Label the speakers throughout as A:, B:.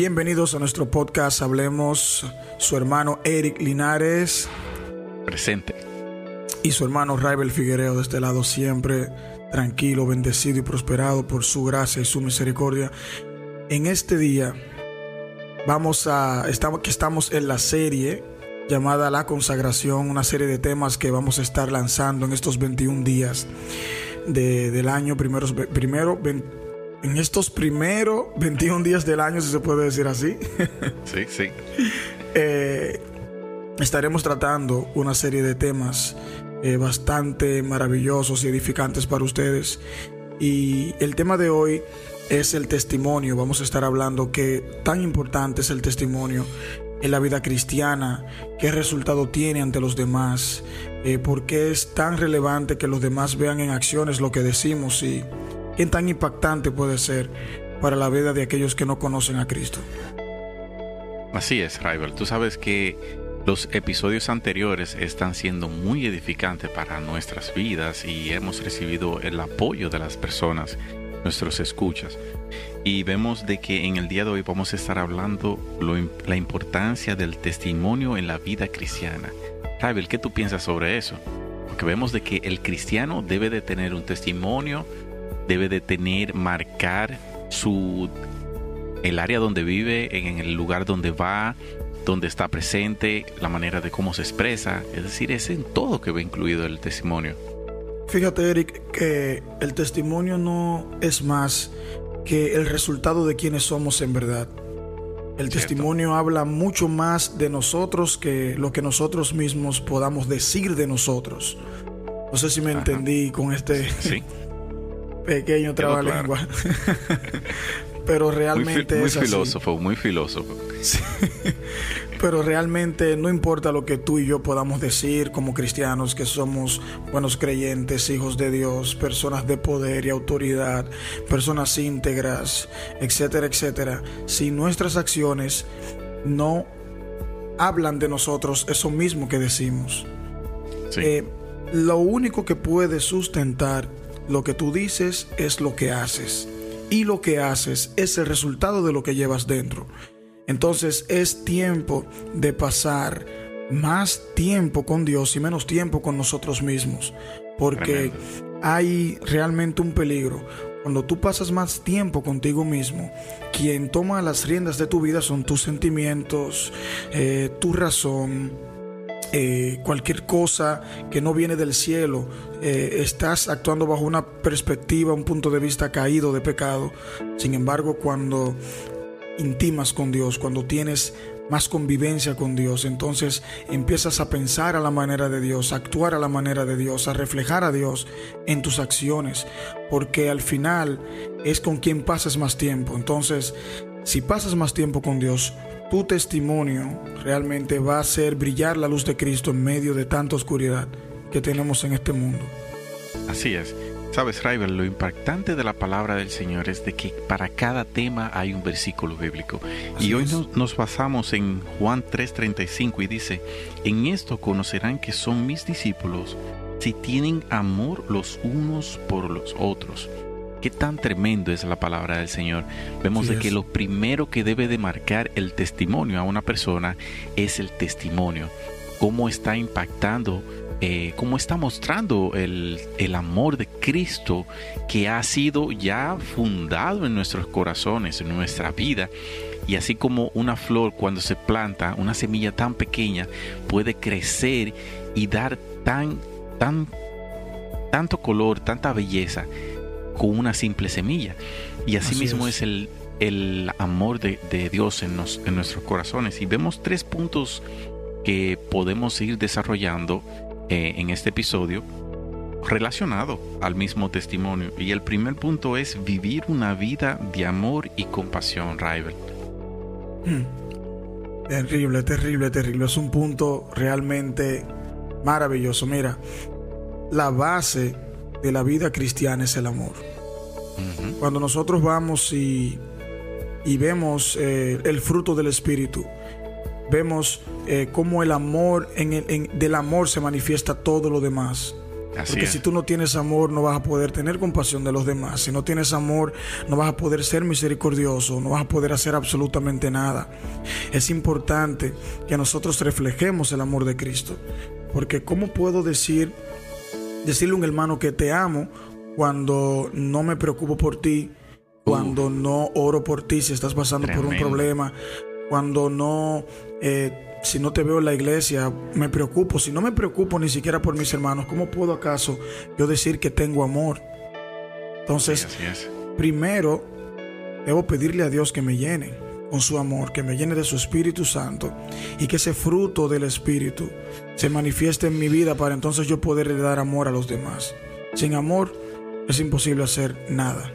A: Bienvenidos a nuestro podcast Hablemos, su hermano Eric Linares.
B: Presente.
A: Y su hermano Raibel Figuereo de este lado siempre tranquilo, bendecido y prosperado por su gracia y su misericordia. En este día vamos a, estamos, que estamos en la serie llamada La Consagración, una serie de temas que vamos a estar lanzando en estos 21 días del año, primeros, primero, en estos primeros 21 días del año, si se puede decir así.
B: Sí, sí.
A: Eh, estaremos tratando una serie de temas eh, bastante maravillosos y edificantes para ustedes. Y el tema de hoy es el testimonio. Vamos a estar hablando que tan importante es el testimonio en la vida cristiana, qué resultado tiene ante los demás, eh, por qué es tan relevante que los demás vean en acciones lo que decimos y qué tan impactante puede ser para la vida de aquellos que no conocen a Cristo.
B: Así es, Rival. Tú sabes que los episodios anteriores están siendo muy edificantes para nuestras vidas y hemos recibido el apoyo de las personas, nuestros escuchas. Y vemos de que en el día de hoy vamos a estar hablando la importancia del testimonio en la vida cristiana. Ravel, ¿qué tú piensas sobre eso? Porque vemos de que el cristiano debe de tener un testimonio, debe de tener, marcar su el área donde vive, en el lugar donde va, donde está presente, la manera de cómo se expresa. Es decir, es en todo que va incluido el testimonio.
A: Fíjate, Eric, que el testimonio no es más que el resultado de quienes somos en verdad. El testimonio habla mucho más de nosotros que lo que nosotros mismos podamos decir de nosotros. No sé si me entendí con este pequeño trabalengua. Pero realmente
B: muy,
A: es
B: filósofo, muy filósofo.
A: Pero realmente no importa lo que tú y yo podamos decir como cristianos, que somos buenos creyentes, hijos de Dios, personas de poder y autoridad, personas íntegras, etcétera, etcétera. Si nuestras acciones no hablan de nosotros eso mismo que decimos. Eh, lo único que puede sustentar lo que tú dices es lo que haces. Y lo que haces es el resultado de lo que llevas dentro. Entonces es tiempo de pasar más tiempo con Dios y menos tiempo con nosotros mismos. Porque hay realmente un peligro. Cuando tú pasas más tiempo contigo mismo, quien toma las riendas de tu vida son tus sentimientos, eh, tu razón, eh, cualquier cosa que no viene del cielo, eh, estás actuando bajo una perspectiva, un punto de vista caído de pecado. Sin embargo, cuando intimas con Dios, cuando tienes más convivencia con Dios, entonces empiezas a pensar a la manera de Dios, a actuar a la manera de Dios, a reflejar a Dios en tus acciones, porque al final es con quien pasas más tiempo. Entonces, si pasas más tiempo con Dios, tu testimonio realmente va a hacer brillar la luz de Cristo en medio de tanta oscuridad que tenemos en este mundo.
B: Así es. Sabes, Rival, lo impactante de la palabra del Señor es de que para cada tema hay un versículo bíblico. y hoy nos, basamos en Juan 3:35 y dice, en esto conocerán que son mis discípulos si tienen amor los unos por los otros. Qué tan tremendo es la palabra del Señor. Vemos de que lo primero que debe de marcar el testimonio a una persona es el testimonio. Cómo está impactando eh, cómo está mostrando el, el, amor de Cristo que ha sido ya fundado en nuestros corazones, en nuestra vida. Y así como una flor cuando se planta, una semilla tan pequeña, puede crecer y dar tan, tan, tanto color, tanta belleza con una simple semilla. Y así, mismo es. el, el amor de, de Dios en, nos, en nuestros corazones. Y vemos tres puntos que podemos ir desarrollando eh, en este episodio relacionado al mismo testimonio. Y el primer punto es vivir una vida de amor y compasión, Rival.
A: Hmm. Terrible, terrible, terrible. Es un punto realmente maravilloso. Mira, la base de la vida cristiana es el amor. Cuando nosotros vamos y, y vemos eh, el fruto del Espíritu, vemos eh, cómo el amor, en el, del amor se manifiesta todo lo demás. Porque si tú no tienes amor, no vas a poder tener compasión de los demás. Si no tienes amor, no vas a poder ser misericordioso, no vas a poder hacer absolutamente nada. Es importante que nosotros reflejemos el amor de Cristo. Porque ¿cómo puedo decir, decirle a un hermano que te amo cuando no me preocupo por ti, cuando no oro por ti si estás pasando por un problema, cuando no... Eh, si no te veo en la iglesia, me preocupo. Si no me preocupo ni siquiera por mis hermanos, ¿cómo puedo acaso yo decir que tengo amor? Entonces, primero debo pedirle a Dios que me llene con su amor, que me llene de su Espíritu Santo y que ese fruto del Espíritu se manifieste en mi vida para entonces yo poder dar amor a los demás. Sin amor es imposible hacer nada.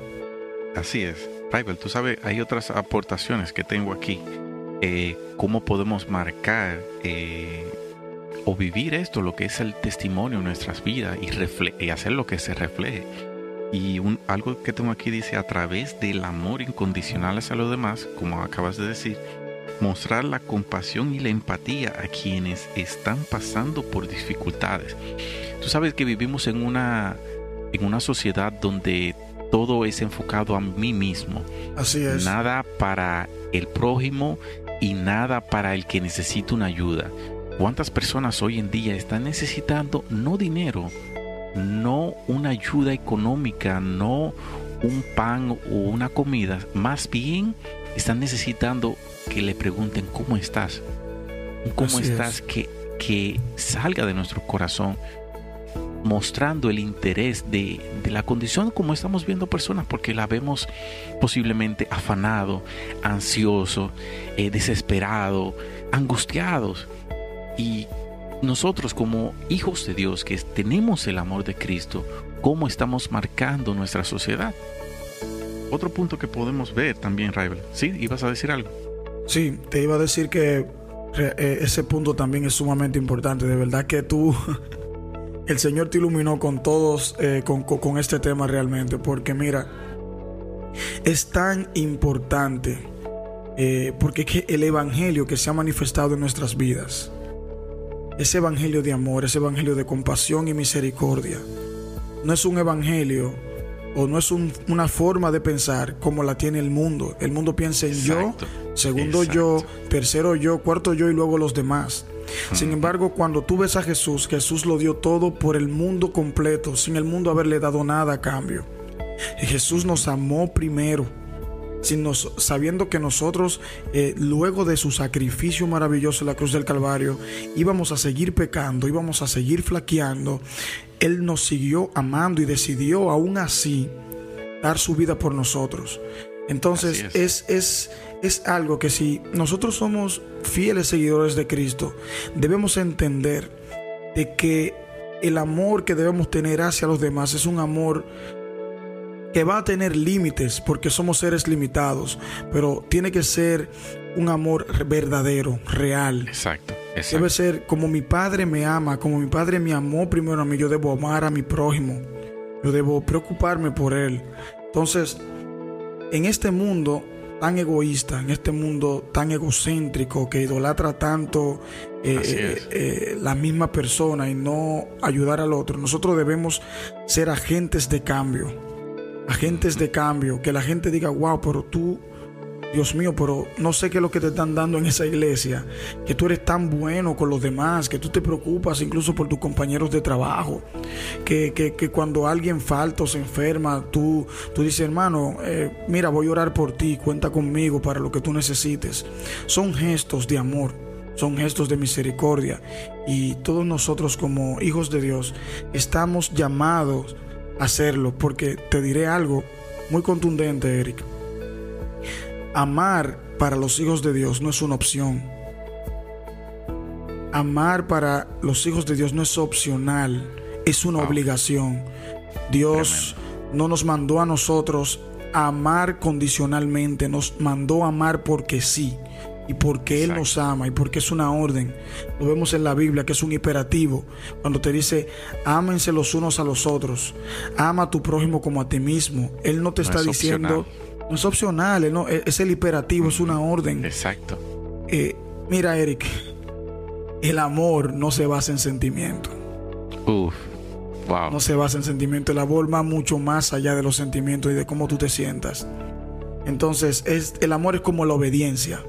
B: Así es. Raibel, tú sabes, hay otras aportaciones que tengo aquí eh, cómo podemos marcar eh, o vivir esto, lo que es el testimonio en nuestras vidas y, hacer lo que se refleje. Y algo que tengo aquí dice, a través del amor incondicional hacia los demás, como acabas de decir, mostrar la compasión y la empatía a quienes están pasando por dificultades. Tú sabes que vivimos en una, en una sociedad donde todo es enfocado a mí mismo.
A: Así es.
B: Nada para el prójimo y nada para el que necesita una ayuda. ¿Cuántas personas hoy en día están necesitando no dinero, no una ayuda económica, no un pan o una comida? Más bien están necesitando que le pregunten cómo estás. ¿Cómo estás? Que, que salga de nuestro corazón mostrando el interés de, la condición como estamos viendo personas, porque la vemos posiblemente afanado, ansioso, eh, desesperado, angustiados. Y nosotros como hijos de Dios que tenemos el amor de Cristo, ¿cómo estamos marcando nuestra sociedad? Otro punto que podemos ver también, Raibel. ¿Sí? ¿Ibas a decir algo?
A: Sí, te iba a decir que eh, ese punto también es sumamente importante. De verdad que tú el Señor te iluminó con todos, eh, con, este tema realmente, porque mira, es tan importante, eh, porque es que el Evangelio que se ha manifestado en nuestras vidas, ese Evangelio de amor, ese Evangelio de compasión y misericordia, no es un Evangelio o no es una forma de pensar como la tiene el mundo. El mundo piensa en yo, segundo yo, tercero yo, cuarto yo y luego los demás. Sin embargo, cuando tú ves a Jesús, Jesús lo dio todo por el mundo completo, sin el mundo haberle dado nada a cambio. Y Jesús nos amó primero, sin sabiendo que nosotros, eh, luego de su sacrificio maravilloso en la cruz del Calvario, íbamos a seguir pecando, íbamos a seguir flaqueando. Él nos siguió amando y decidió aún así dar su vida por nosotros. Entonces es, es, es algo que si nosotros somos fieles seguidores de Cristo, debemos entender de que el amor que debemos tener hacia los demás es un amor que va a tener límites porque somos seres limitados, pero tiene que ser un amor verdadero, real.
B: Exacto,
A: exacto. Debe ser como mi padre me ama, como mi padre me amó primero a mí, yo debo amar a mi prójimo, yo debo preocuparme por él. Entonces, en este mundo tan egoísta, en este mundo tan egocéntrico que idolatra tanto eh, eh, eh, la misma persona y no ayudar al otro, nosotros debemos ser agentes de cambio. Agentes de cambio, que la gente diga, wow, pero tú Dios mío, pero no sé qué es lo que te están dando en esa iglesia, que tú eres tan bueno con los demás, que tú te preocupas incluso por tus compañeros de trabajo, que, cuando alguien falta o se enferma, tú, tú dices, hermano, eh, mira, voy a orar por ti, cuenta conmigo para lo que tú necesites. Son gestos de amor, son gestos de misericordia. Y todos nosotros como hijos de Dios estamos llamados a hacerlo, porque te diré algo muy contundente, Eric Amar para los hijos de Dios no es una opción. Amar para los hijos de Dios no es opcional, es una obligación. Dios no nos mandó a nosotros a amar condicionalmente, nos mandó a amar porque sí y porque Él nos ama y porque es una orden. Lo vemos en la Biblia que es un imperativo. Cuando te dice, ámense los unos a los otros, ama a tu prójimo como a ti mismo. Él no te está diciendo, no es opcional, no, es el imperativo, es una orden.
B: Exacto.
A: Eh, mira, Eric, el amor no se basa en sentimiento.
B: Uf,
A: no se basa en sentimientos. El amor va mucho más allá de los sentimientos y de cómo tú te sientas. Entonces, es, el amor es como la obediencia.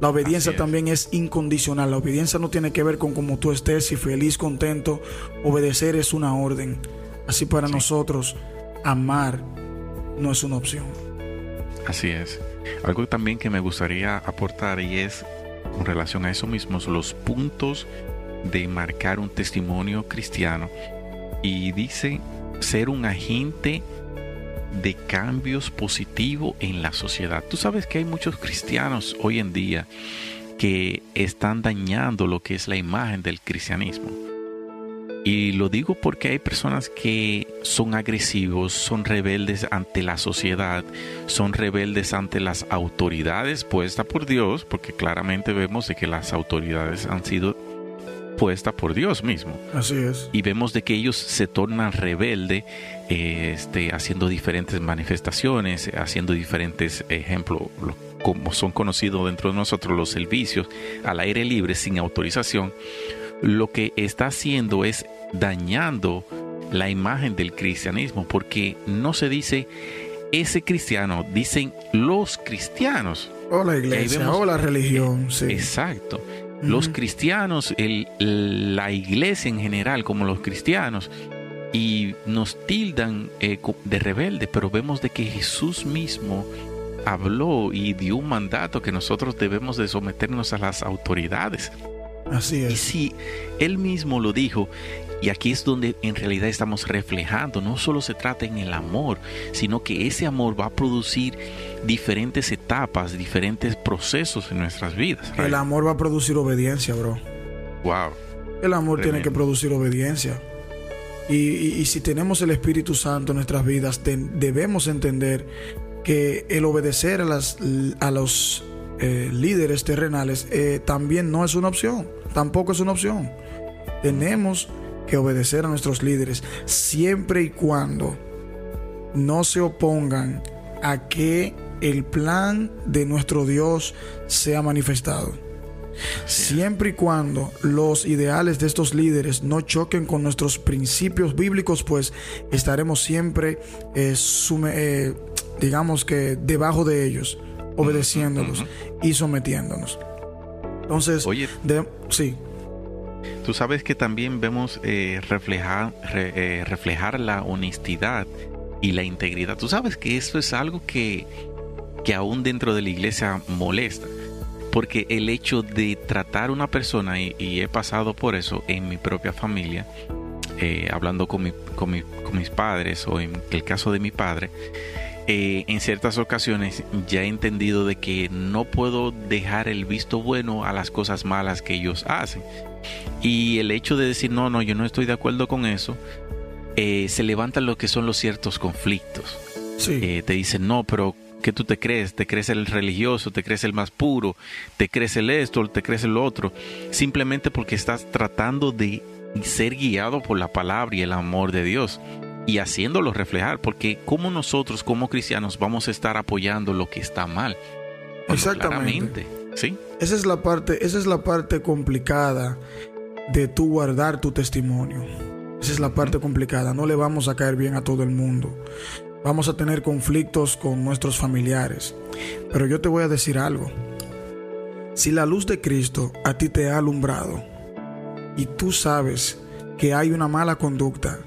A: La obediencia también es incondicional. La obediencia no tiene que ver con cómo tú estés, si feliz, contento. Obedecer es una orden. Así para nosotros, amar no es una opción.
B: Así es. Algo también que me gustaría aportar y es con relación a eso mismo, los puntos de marcar un testimonio cristiano. Y dice ser un agente de cambios positivos en la sociedad. Tú sabes que hay muchos cristianos hoy en día que están dañando lo que es la imagen del cristianismo. Y lo digo porque hay personas que son agresivos, son rebeldes ante la sociedad, son rebeldes ante las autoridades puestas por Dios, porque claramente vemos de que las autoridades han sido puesta por Dios mismo.
A: Así es.
B: Y vemos de que ellos se tornan rebelde, eh, este, haciendo diferentes manifestaciones, haciendo diferentes ejemplos, como son conocidos dentro de nosotros los servicios al aire libre sin autorización. Lo que está haciendo es dañando la imagen del cristianismo, porque no se dice ese cristiano, dicen los cristianos.
A: O la iglesia, o la religión, sí.
B: Exacto los cristianos, la iglesia en general, como los cristianos, y nos tildan eh, de rebelde, pero vemos de que Jesús mismo habló y dio un mandato que nosotros debemos de someternos a las autoridades.
A: Así es.
B: Y si Él mismo lo dijo, y aquí es donde en realidad estamos reflejando, no solo se trata en el amor, sino que ese amor va a producir diferentes etapas, diferentes procesos en nuestras vidas.
A: El amor va a producir obediencia, bro.
B: Wow.
A: El amor tiene que producir obediencia. Y, si tenemos el Espíritu Santo en nuestras vidas, debemos entender que el obedecer a, las, a los eh, líderes terrenales eh, también no es una opción. Tampoco es una opción. Tenemos que obedecer a nuestros líderes siempre y cuando no se opongan a que el plan de nuestro Dios sea manifestado. Siempre y cuando los ideales de estos líderes no choquen con nuestros principios bíblicos, pues estaremos siempre, eh, eh, digamos que, debajo de ellos, obedeciéndolos y sometiéndonos. Entonces,
B: Oye,
A: sí.
B: Tú sabes que también vemos eh, reflejar, eh, reflejar la honestidad y la integridad. Tú sabes que eso es algo que, que aún dentro de la iglesia molesta. Porque el hecho de tratar a una persona, y, he pasado por eso en mi propia familia, eh, hablando con, con, con mis padres o en el caso de mi padre, eh, en ciertas ocasiones ya he entendido de que no puedo dejar el visto bueno a las cosas malas que ellos hacen. Y el hecho de decir, no, no, yo no estoy de acuerdo con eso, eh, se levantan lo que son los ciertos conflictos. Eh, te dicen, no, pero ¿qué tú te crees? ¿Te crees el religioso? ¿Te crees el más puro? ¿Te crees el esto? ¿Te crees el otro? Simplemente porque estás tratando de ser guiado por la palabra y el amor de Dios y haciéndolo reflejar, porque como nosotros como cristianos vamos a estar apoyando lo que está mal.
A: Exactamente.
B: ¿sí?
A: Esa es la parte, esa es la parte complicada de tú guardar tu testimonio. Esa es la parte complicada. No le vamos a caer bien a todo el mundo. Vamos a tener conflictos con nuestros familiares. Pero yo te voy a decir algo. Si la luz de Cristo a ti te ha alumbrado y tú sabes que hay una mala conducta,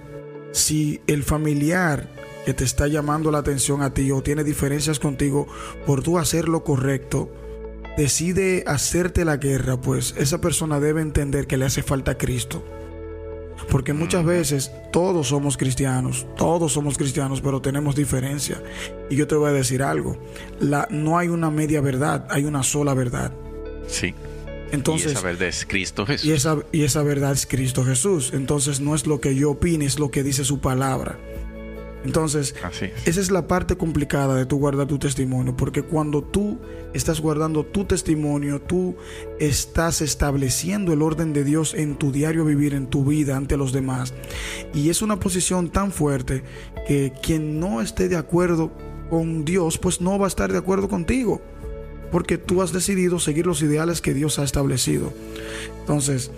A: si el familiar que te está llamando la atención a ti o tiene diferencias contigo por tú hacer lo correcto, decide hacerte la guerra, pues esa persona debe entender que le hace falta Cristo. Porque muchas veces todos somos cristianos, todos somos cristianos, pero tenemos diferencia. Y yo te voy a decir algo, la, no hay una media verdad, hay una sola verdad.
B: Sí.
A: Entonces,
B: y esa verdad es Cristo Jesús.
A: Y esa, y esa verdad es Cristo Jesús. Entonces no es lo que yo opine, es lo que dice su palabra. Entonces, esa es la parte complicada de tu guardar tu testimonio, porque cuando tú estás guardando tu testimonio, tú estás estableciendo el orden de Dios en tu diario vivir, en tu vida ante los demás. Y es una posición tan fuerte que quien no esté de acuerdo con Dios, pues no va a estar de acuerdo contigo porque tú has decidido seguir los ideales que Dios ha establecido. Entonces,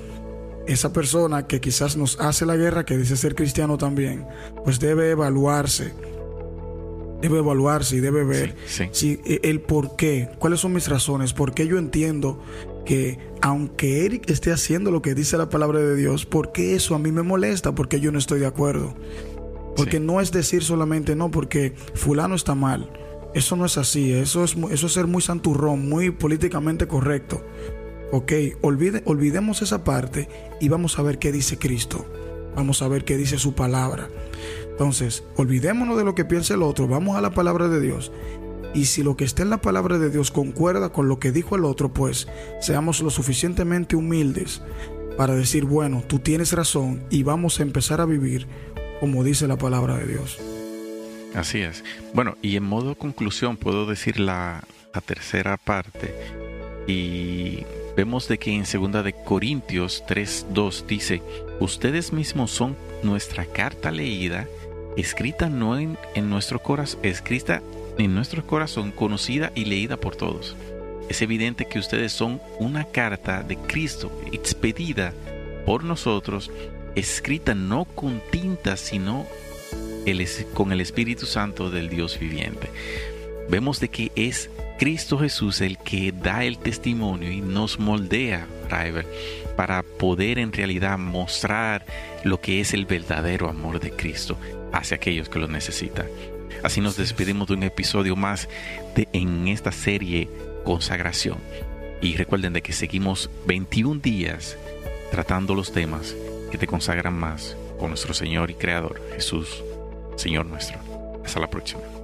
A: esa persona que quizás nos hace la guerra, que dice ser cristiano también, pues debe evaluarse. Debe evaluarse y debe ver Si, e, el por qué, cuáles son mis razones, por qué yo entiendo que aunque Eric esté haciendo lo que dice la palabra de Dios, ¿por qué eso a mí me molesta? Porque yo no estoy de acuerdo. Porque no es decir solamente no, porque fulano está mal. Eso no es así, eso es, eso es ser muy santurrón, muy políticamente correcto. Ok, olvide, olvidemos esa parte y vamos a ver qué dice Cristo. Vamos a ver qué dice su palabra. Entonces, olvidémonos de lo que piensa el otro, vamos a la palabra de Dios. Y si lo que está en la palabra de Dios concuerda con lo que dijo el otro, pues seamos lo suficientemente humildes para decir, bueno, tú tienes razón y vamos a empezar a vivir como dice la palabra de Dios.
B: Así es. Bueno, y en modo conclusión puedo decir la, tercera parte y vemos de que en segunda de Corintios 3:2 dice, "Ustedes mismos son nuestra carta leída, escrita no en, en nuestro corazón, escrita en nuestro corazón, conocida y leída por todos." Es evidente que ustedes son una carta de Cristo expedida por nosotros, escrita no con tinta, sino con el Espíritu Santo del Dios viviente. Vemos de que es Cristo Jesús el que da el testimonio y nos moldea, River, para poder en realidad mostrar lo que es el verdadero amor de Cristo hacia aquellos que lo necesitan. Así nos despedimos de un episodio más de, en esta serie Consagración. Y recuerden de que seguimos 21 días tratando los temas que te consagran más con nuestro Señor y Creador Jesús Señor nuestro. Hasta la próxima.